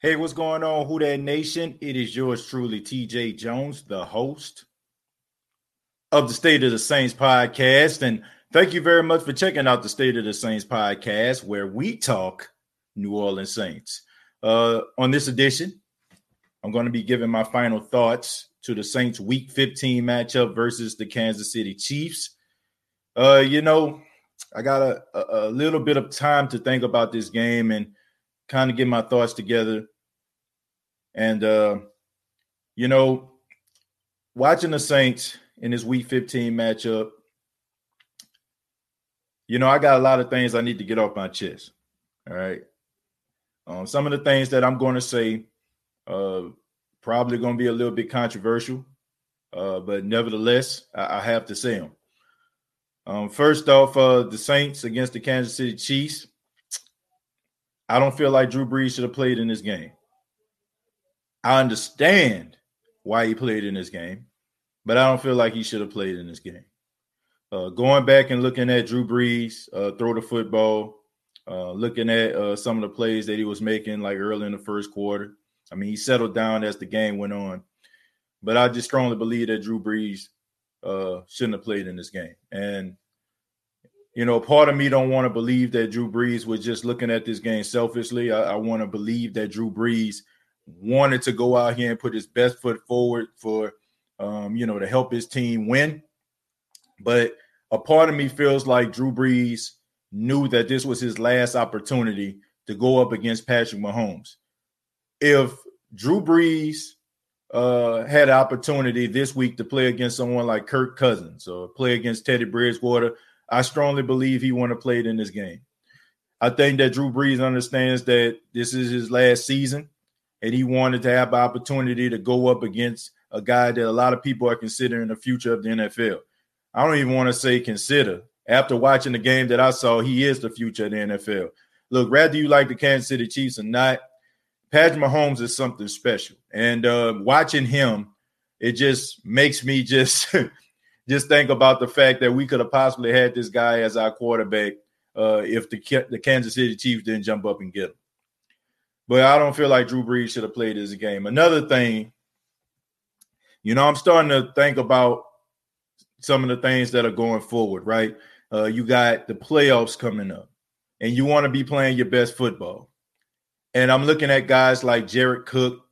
Hey, what's going on, Who That Nation? It is yours truly, TJ Jones, the host of the State of the Saints podcast. And thank you very much for checking out the State of the Saints podcast, where we talk New Orleans Saints. Uh, on this edition, I'm going to be giving my final thoughts to the Saints Week 15 matchup versus the Kansas City Chiefs. Uh, you know, I got a, a, a little bit of time to think about this game and kind of get my thoughts together. And uh, you know, watching the Saints in this Week 15 matchup, you know, I got a lot of things I need to get off my chest. All right. Um, some of the things that I'm going to say uh, probably going to be a little bit controversial, uh, but nevertheless, I, I, have to say them. Um, first off, uh, the Saints against the Kansas City Chiefs. I don't feel like Drew Brees should have played in this game. I understand why he played in this game, but I don't feel like he should have played in this game. Uh, going back and looking at Drew Brees uh, throw the football, uh, looking at uh, some of the plays that he was making like early in the first quarter. I mean, he settled down as the game went on, but I just strongly believe that Drew Brees uh, shouldn't have played in this game. And you know, part of me don't want to believe that Drew Brees was just looking at this game selfishly. I, I want to believe that Drew Brees wanted to go out here and put his best foot forward for, um, you know, to help his team win. But a part of me feels like Drew Brees knew that this was his last opportunity to go up against Patrick Mahomes. If Drew Brees uh, had an opportunity this week to play against someone like Kirk Cousins or play against Teddy Bridgewater, I strongly believe he want to play it in this game. I think that Drew Brees understands that this is his last season, and he wanted to have an opportunity to go up against a guy that a lot of people are considering the future of the NFL. I don't even want to say consider. After watching the game that I saw, he is the future of the NFL. Look, rather you like the Kansas City Chiefs or not, Patrick Mahomes is something special. And uh, watching him, it just makes me just just think about the fact that we could have possibly had this guy as our quarterback uh, if the the Kansas City Chiefs didn't jump up and get him. But I don't feel like Drew Brees should have played this game. Another thing, you know, I'm starting to think about some of the things that are going forward. Right, uh, you got the playoffs coming up, and you want to be playing your best football. And I'm looking at guys like Jared Cook,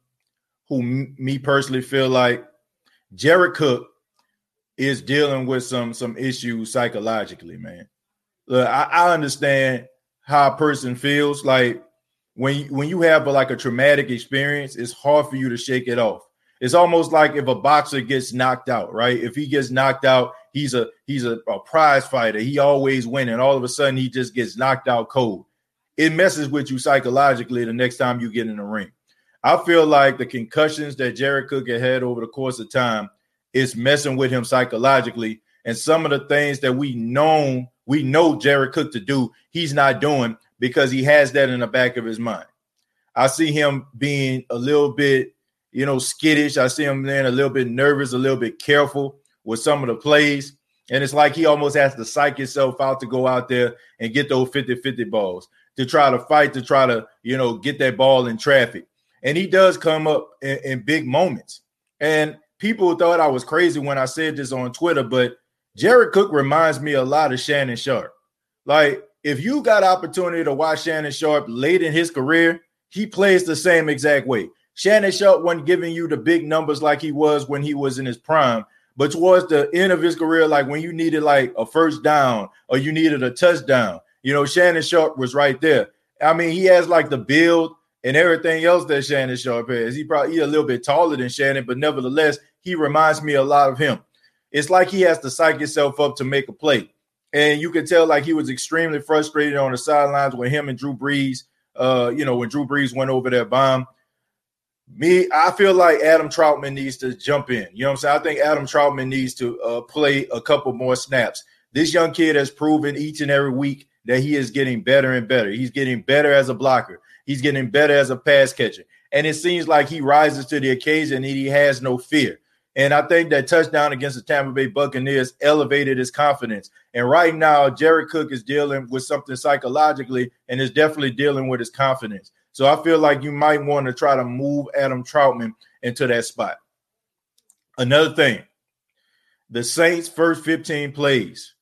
who m- me personally feel like Jared Cook is dealing with some some issues psychologically, man. Look, I, I understand how a person feels. Like when you, when you have a, like a traumatic experience, it's hard for you to shake it off. It's almost like if a boxer gets knocked out, right? If he gets knocked out, he's a he's a, a prize fighter. He always winning. And all of a sudden, he just gets knocked out cold. It messes with you psychologically the next time you get in the ring. I feel like the concussions that Jared Cook had had over the course of time is messing with him psychologically. And some of the things that we know we know Jared Cook to do, he's not doing because he has that in the back of his mind. I see him being a little bit, you know, skittish. I see him being a little bit nervous, a little bit careful with some of the plays. And it's like he almost has to psych himself out to go out there and get those 50 50 balls to try to fight, to try to, you know, get that ball in traffic. And he does come up in, in big moments. And people thought I was crazy when I said this on Twitter, but Jared Cook reminds me a lot of Shannon Sharpe. Like, if you got opportunity to watch Shannon Sharpe late in his career, he plays the same exact way. Shannon Sharpe wasn't giving you the big numbers like he was when he was in his prime, but towards the end of his career, like when you needed like a first down or you needed a touchdown, you know, Shannon Sharpe was right there. I mean, he has like the build and everything else that Shannon Sharpe has. He probably he a little bit taller than Shannon, but nevertheless, he reminds me a lot of him. It's like he has to psych himself up to make a play. And you can tell like he was extremely frustrated on the sidelines with him and Drew Brees. Uh, you know, when Drew Brees went over that bomb. Me, I feel like Adam Trautman needs to jump in. You know what I'm saying? I think Adam Trautman needs to uh, play a couple more snaps. This young kid has proven each and every week that he is getting better and better. He's getting better as a blocker. He's getting better as a pass catcher. And it seems like he rises to the occasion and he has no fear. And I think that touchdown against the Tampa Bay Buccaneers elevated his confidence. And right now, Jared Cook is dealing with something psychologically and is definitely dealing with his confidence. So I feel like you might want to try to move Adam Trautman into that spot. Another thing, the Saints' first 15 plays,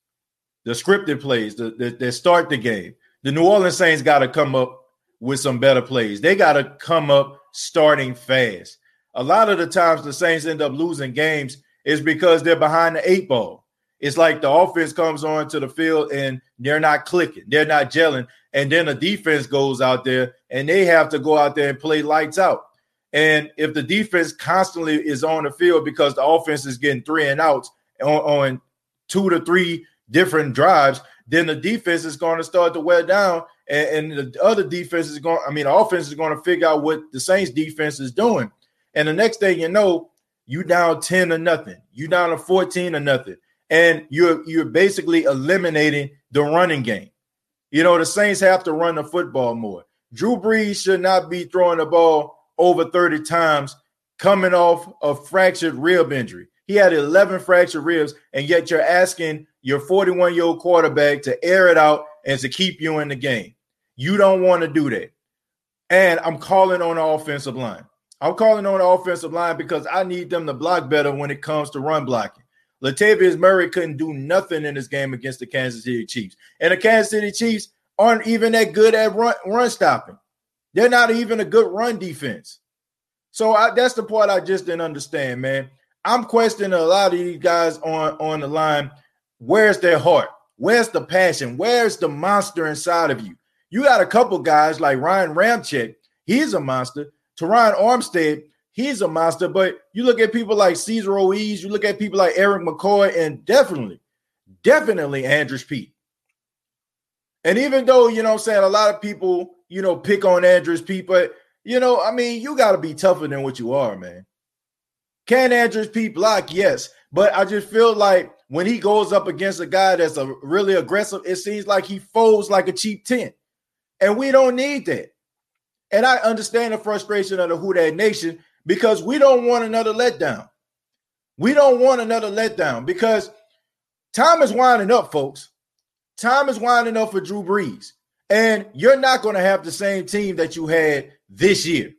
the scripted plays that start the game, the New Orleans Saints got to come up with some better plays. They got to come up starting fast. A lot of the times the Saints end up losing games is because they're behind the eight ball. It's like the offense comes onto the field and they're not clicking, they're not gelling, and then the defense goes out there and they have to go out there and play lights out. And if the defense constantly is on the field because the offense is getting three and outs on, on two to three different drives, then the defense is going to start to wear down. And, and the other defense is going, I mean, the offense is going to figure out what the Saints defense is doing. And the next thing you know, you down 10 or nothing, you down to 14 or nothing. And you're you're basically eliminating the running game. You know, the Saints have to run the football more. Drew Brees should not be throwing the ball over 30 times coming off a fractured rib injury. He had 11 fractured ribs, and yet you're asking your 41 year old quarterback to air it out and to keep you in the game. You don't want to do that. And I'm calling on the offensive line. I'm calling on the offensive line because I need them to block better when it comes to run blocking. Latavius Murray couldn't do nothing in this game against the Kansas City Chiefs. And the Kansas City Chiefs aren't even that good at run, run stopping. They're not even a good run defense. So I, that's the part I just didn't understand, man. I'm questioning a lot of these guys on, on the line. Where's their heart? Where's the passion? Where's the monster inside of you? You got a couple guys like Ryan Ramczyk, He's a monster. Terron Armstead, he's a monster. But you look at people like Cesar Ruiz, you look at people like Erik McCoy, and definitely, definitely Andrus Peat. And even though, you know I'm saying, a lot of people, you know, pick on Andrus Peat, but, you know, I mean, you got to be tougher than what you are, man. Can Andrus Peat block? Yes. But I just feel like when he goes up against a guy that's a really aggressive, it seems like he folds like a cheap tent. And we don't need that. And I understand the frustration of the Who That Nation because we don't want another letdown. We don't want another letdown because time is winding up, folks. Time is winding up for Drew Brees. And you're not going to have the same team that you had this year.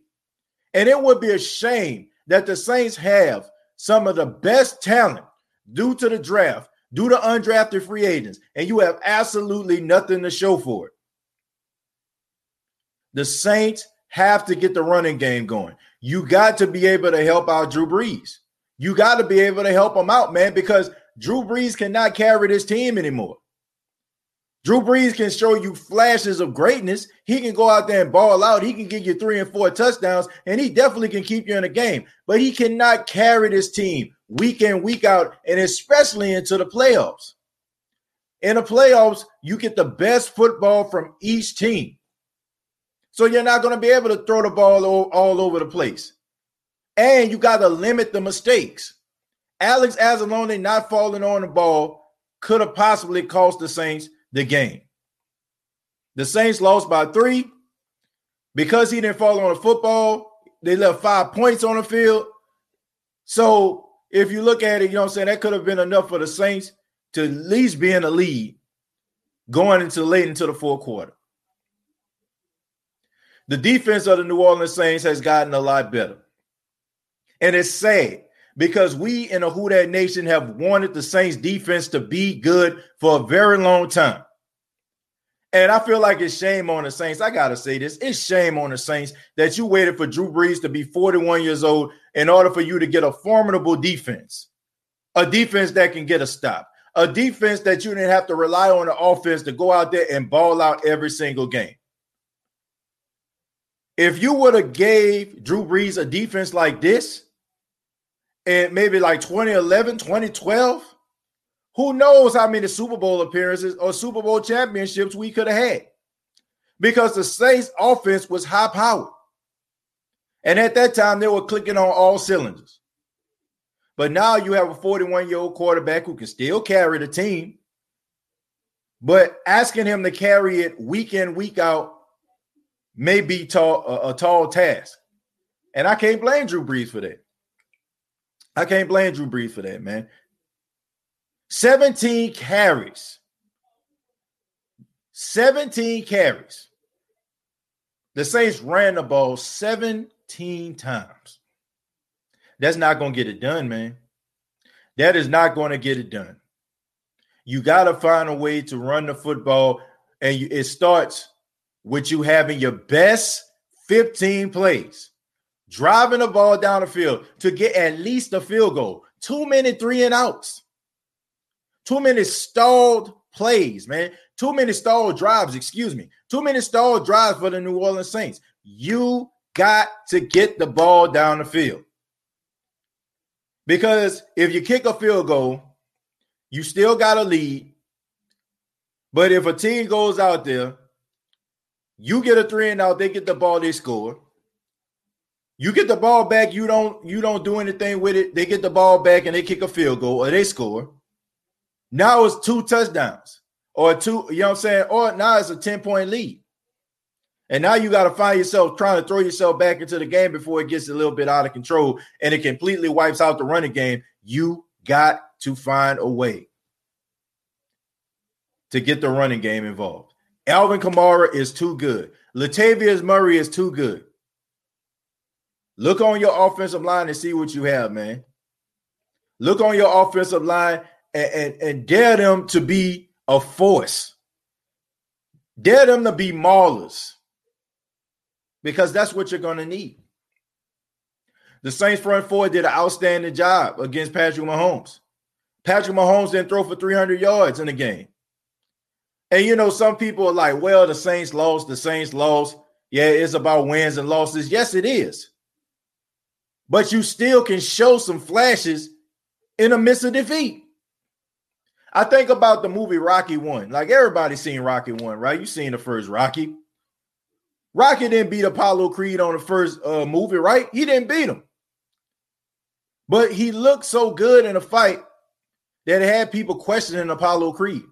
And it would be a shame that the Saints have some of the best talent due to the draft, due to undrafted free agents, and you have absolutely nothing to show for it. The Saints have to get the running game going. You got to be able to help out Drew Brees. You got to be able to help him out, man, because Drew Brees cannot carry this team anymore. Drew Brees can show you flashes of greatness. He can go out there and ball out. He can give you three and four touchdowns, and he definitely can keep you in a game. But he cannot carry this team week in, week out, and especially into the playoffs. In the playoffs, you get the best football from each team. So you're not going to be able to throw the ball all, all over the place. And you got to limit the mistakes. Alex Anzalone not falling on the ball could have possibly cost the Saints the game. The Saints lost by three because he didn't fall on the football. They left five points on the field. So if you look at it, you know what I'm saying, that could have been enough for the Saints to at least be in the lead going into late into the fourth quarter the defense of the New Orleans Saints has gotten a lot better. And it's sad because we in the Who That Nation have wanted the Saints defense to be good for a very long time. And I feel like it's shame on the Saints. I got to say this. It's shame on the Saints that you waited for Drew Brees to be 41 years old in order for you to get a formidable defense, a defense that can get a stop, a defense that you didn't have to rely on the offense to go out there and ball out every single game. If you would have gave Drew Brees a defense like this, and maybe like 2011, 2012, who knows how many Super Bowl appearances or Super Bowl championships we could have had. Because the Saints offense was high powered. And at that time, they were clicking on all cylinders. But now you have a 41 year old quarterback who can still carry the team. But asking him to carry it week in, week out may be tall, a, a tall task. And I can't blame Drew Brees for that. I can't blame Drew Brees for that, man. 17 carries. 17 carries. The Saints ran the ball 17 times. That's not going to get it done, man. That is not going to get it done. You got to find a way to run the football, and you, it starts with you having your best 15 plays, driving the ball down the field to get at least a field goal. Too many three and outs, too many stalled plays, man. Too many stalled drives, excuse me. Too many stalled drives for the New Orleans Saints. You got to get the ball down the field. Because if you kick a field goal, you still got a lead. But if a team goes out there, you get a three and out, they get the ball, they score. You get the ball back, you don't you don't do anything with it. They get the ball back and they kick a field goal or they score. Now it's two touchdowns or two, you know what I'm saying? Or now it's a 10 point lead. And now you got to find yourself trying to throw yourself back into the game before it gets a little bit out of control and it completely wipes out the running game. You got to find a way to get the running game involved. Alvin Kamara is too good. Latavius Murray is too good. Look on your offensive line and see what you have, man. Look on your offensive line and, and, and dare them to be a force. Dare them to be maulers because that's what you're going to need. The Saints front four did an outstanding job against Patrick Mahomes. Patrick Mahomes didn't throw for 300 yards in the game. And you know, some people are like, well, the Saints lost, the Saints lost. Yeah, it's about wins and losses. Yes, it is. But you still can show some flashes in the midst of defeat. I think about the movie Rocky One. Like everybody's seen Rocky One, right? You seen the first Rocky. Rocky didn't beat Apollo Creed on the first uh, movie, right? He didn't beat him. But he looked so good in a fight that it had people questioning Apollo Creed.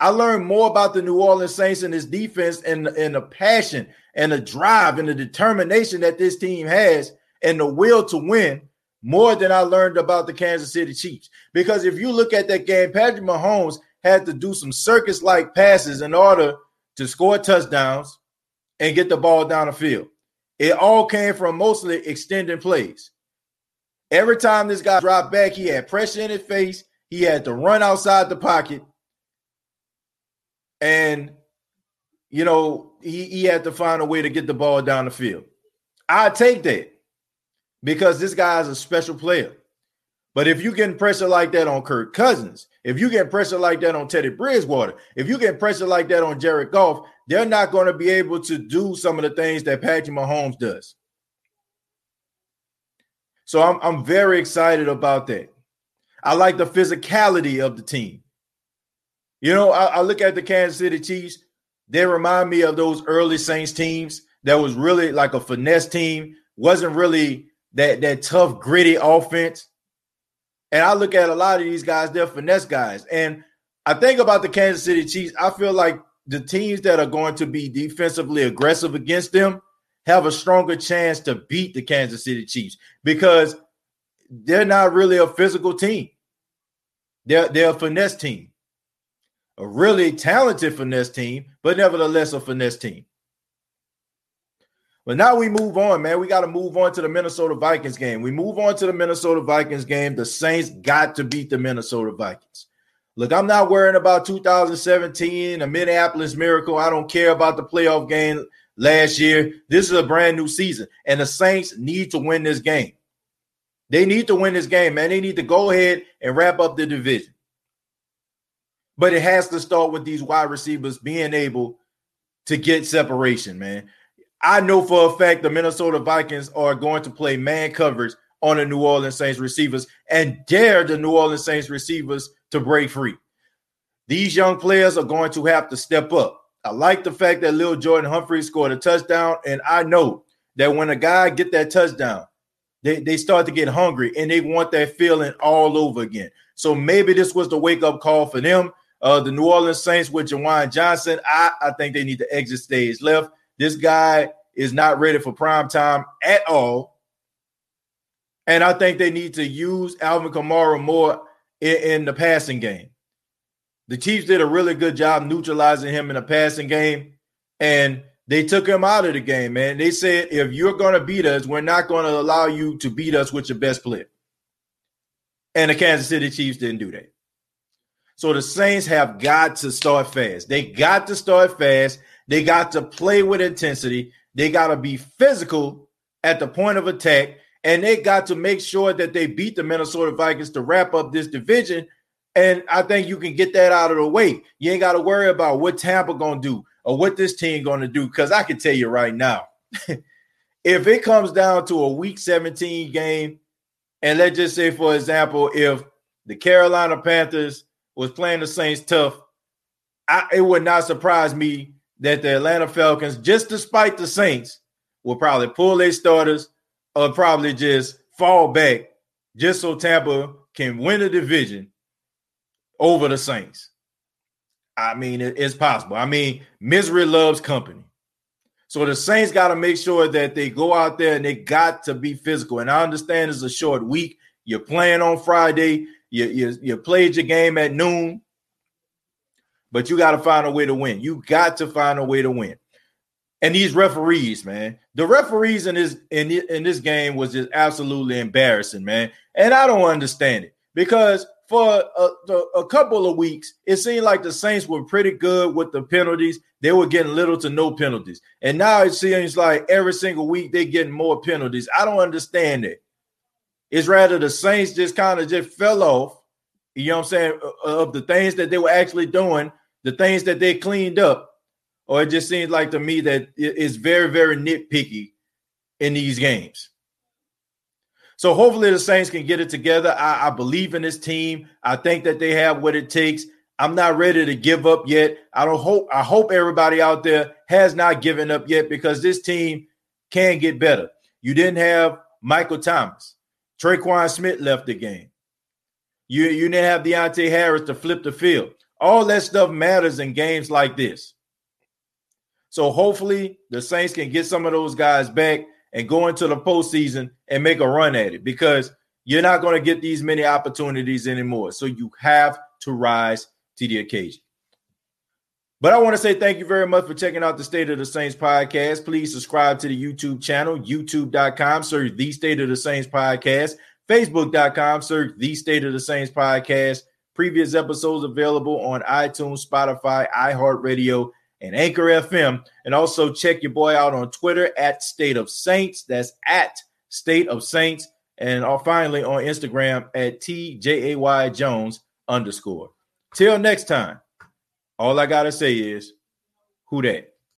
I learned more about the New Orleans Saints and his defense and, and the passion and the drive and the determination that this team has and the will to win more than I learned about the Kansas City Chiefs. Because if you look at that game, Patrick Mahomes had to do some circus like passes in order to score touchdowns and get the ball down the field. It all came from mostly extending plays. Every time this guy dropped back, he had pressure in his face. He had to run outside the pocket. And, you know, he, he had to find a way to get the ball down the field. I take that because this guy is a special player. But if you get pressure like that on Kirk Cousins, if you get pressure like that on Teddy Bridgewater, if you get pressure like that on Jared Goff, they're not going to be able to do some of the things that Patrick Mahomes does. So I'm, I'm very excited about that. I like the physicality of the team. You know, I, I, look at the Kansas City Chiefs. They remind me of those early Saints teams that was really like a finesse team, wasn't really that that tough, gritty offense. And I look at a lot of these guys, they're finesse guys. And I think about the Kansas City Chiefs. I feel like the teams that are going to be defensively aggressive against them have a stronger chance to beat the Kansas City Chiefs because they're not really a physical team. They're, they're a finesse team, a really talented finesse team, but nevertheless a finesse team. But now we move on, man. We got to move on to the Minnesota Vikings game. We move on to the Minnesota Vikings game. The Saints got to beat the Minnesota Vikings. Look, I'm not worrying about 2017, a Minneapolis miracle. I don't care about the playoff game last year. This is a brand new season, and the Saints need to win this game. They need to win this game, man. They need to go ahead and wrap up the division. But it has to start with these wide receivers being able to get separation, man. I know for a fact the Minnesota Vikings are going to play man coverage on the New Orleans Saints receivers and dare the New Orleans Saints receivers to break free. These young players are going to have to step up. I like the fact that Lil Jordan Humphrey scored a touchdown, and I know that when a guy get that touchdown, they, they start to get hungry and they want that feeling all over again. So maybe this was the wake up call for them. Uh, the New Orleans Saints with Juwan Johnson, I, I think they need to exit stage left. This guy is not ready for prime time at all. And I think they need to use Alvin Kamara more in, in the passing game. The Chiefs did a really good job neutralizing him in the passing game. And they took him out of the game, man. They said, if you're going to beat us, we're not going to allow you to beat us with your best player. And the Kansas City Chiefs didn't do that. So the Saints have got to start fast. They got to start fast. They got to play with intensity. They got to be physical at the point of attack. And they got to make sure that they beat the Minnesota Vikings to wrap up this division. And I think you can get that out of the way. You ain't got to worry about what Tampa going to do or what this team going to do. Because I can tell you right now, if it comes down to a week 17 game, and let's just say, for example, if the Carolina Panthers was playing the Saints tough, I, it would not surprise me that the Atlanta Falcons, just despite the Saints, will probably pull their starters or probably just fall back just so Tampa can win the division over the Saints. I mean, it, it's possible. I mean, misery loves company. So the Saints got to make sure that they go out there and they got to be physical. And I understand it's a short week. You're playing on Friday. You, you, you played your game at noon, but you got to find a way to win. You got to find a way to win. And these referees, man, the referees in this in, in this game was just absolutely embarrassing, man. And I don't understand it because for a, a, couple of weeks, it seemed like the Saints were pretty good with the penalties. They were getting little to no penalties. And now it seems like every single week they're getting more penalties. I don't understand it. It's rather the Saints just kind of just fell off, you know what I'm saying, of the things that they were actually doing, the things that they cleaned up. Or it just seems like to me that it's very, very nitpicky in these games. So hopefully the Saints can get it together. I, I, believe in this team. I think that they have what it takes. I'm not ready to give up yet. I don't hope I hope everybody out there has not given up yet because this team can get better. You didn't have Michael Thomas. Tre'Quan Smith left the game. You, you didn't have Deonte Harris to flip the field. All that stuff matters in games like this. So hopefully the Saints can get some of those guys back and go into the postseason and make a run at it because you're not going to get these many opportunities anymore. So you have to rise to the occasion. But I want to say thank you very much for checking out the State of the Saints podcast. Please subscribe to the YouTube channel, youtube.com, search the State of the Saints podcast, facebook.com, search the State of the Saints podcast. Previous episodes available on iTunes, Spotify, iHeartRadio, and Anchor FM. And also check your boy out on Twitter at State of Saints. That's at State of Saints. And uh, finally on Instagram at TJAY Jones underscore. Till next time, all I got to say is, who that?